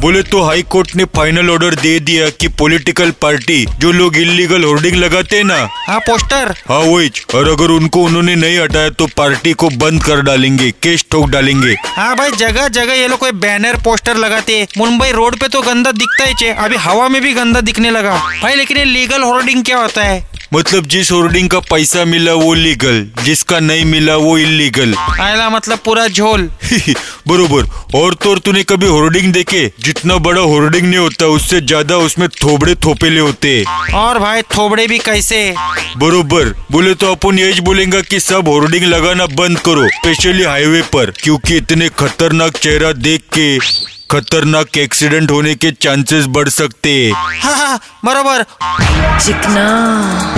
बोले तो high court ने फाइनल ऑर्डर दे दिया कि पॉलिटिकल पार्टी जो लोग इलीगल होर्डिंग लगाते हैं ना। हाँ पोस्टर हाँ वही। और अगर उनको उन्होंने नहीं हटाया तो पार्टी को बंद कर डालेंगे केस ठोक डालेंगे। हाँ भाई जगह जगह ये लोग कोई बैनर पोस्टर लगाते हैं। मुंबई रोड पे तो गंदा दिखता ही चे अभी हवा में भी गंदा दिखने लगा। भाई लेकिन ये लीगल होर्डिंग क्या होता है? मतलब जिस होर्डिंग का पैसा मिला वो लीगल जिसका नहीं मिला वो इलीगल आयला मतलब पूरा झोल। बरोबर। और तो और तूने कभी होर्डिंग देखे? जितना बड़ा होर्डिंग नहीं होता उससे ज़्यादा उसमें थोबड़े थोपेले होते। और भाई थोबड़े भी कैसे? बरोबर। बोले तो अपन यही बोलेंगे कि सब होर्डिंग लगाना बंद करो स्पेशली हाईवे पर क्योंकि इतने खतरनाक चेहरा देख के खतरनाक एक्सीडेंट होने के चांसेस बढ़ सकते। हैं हाँ हाँ बरोबर। चिकना।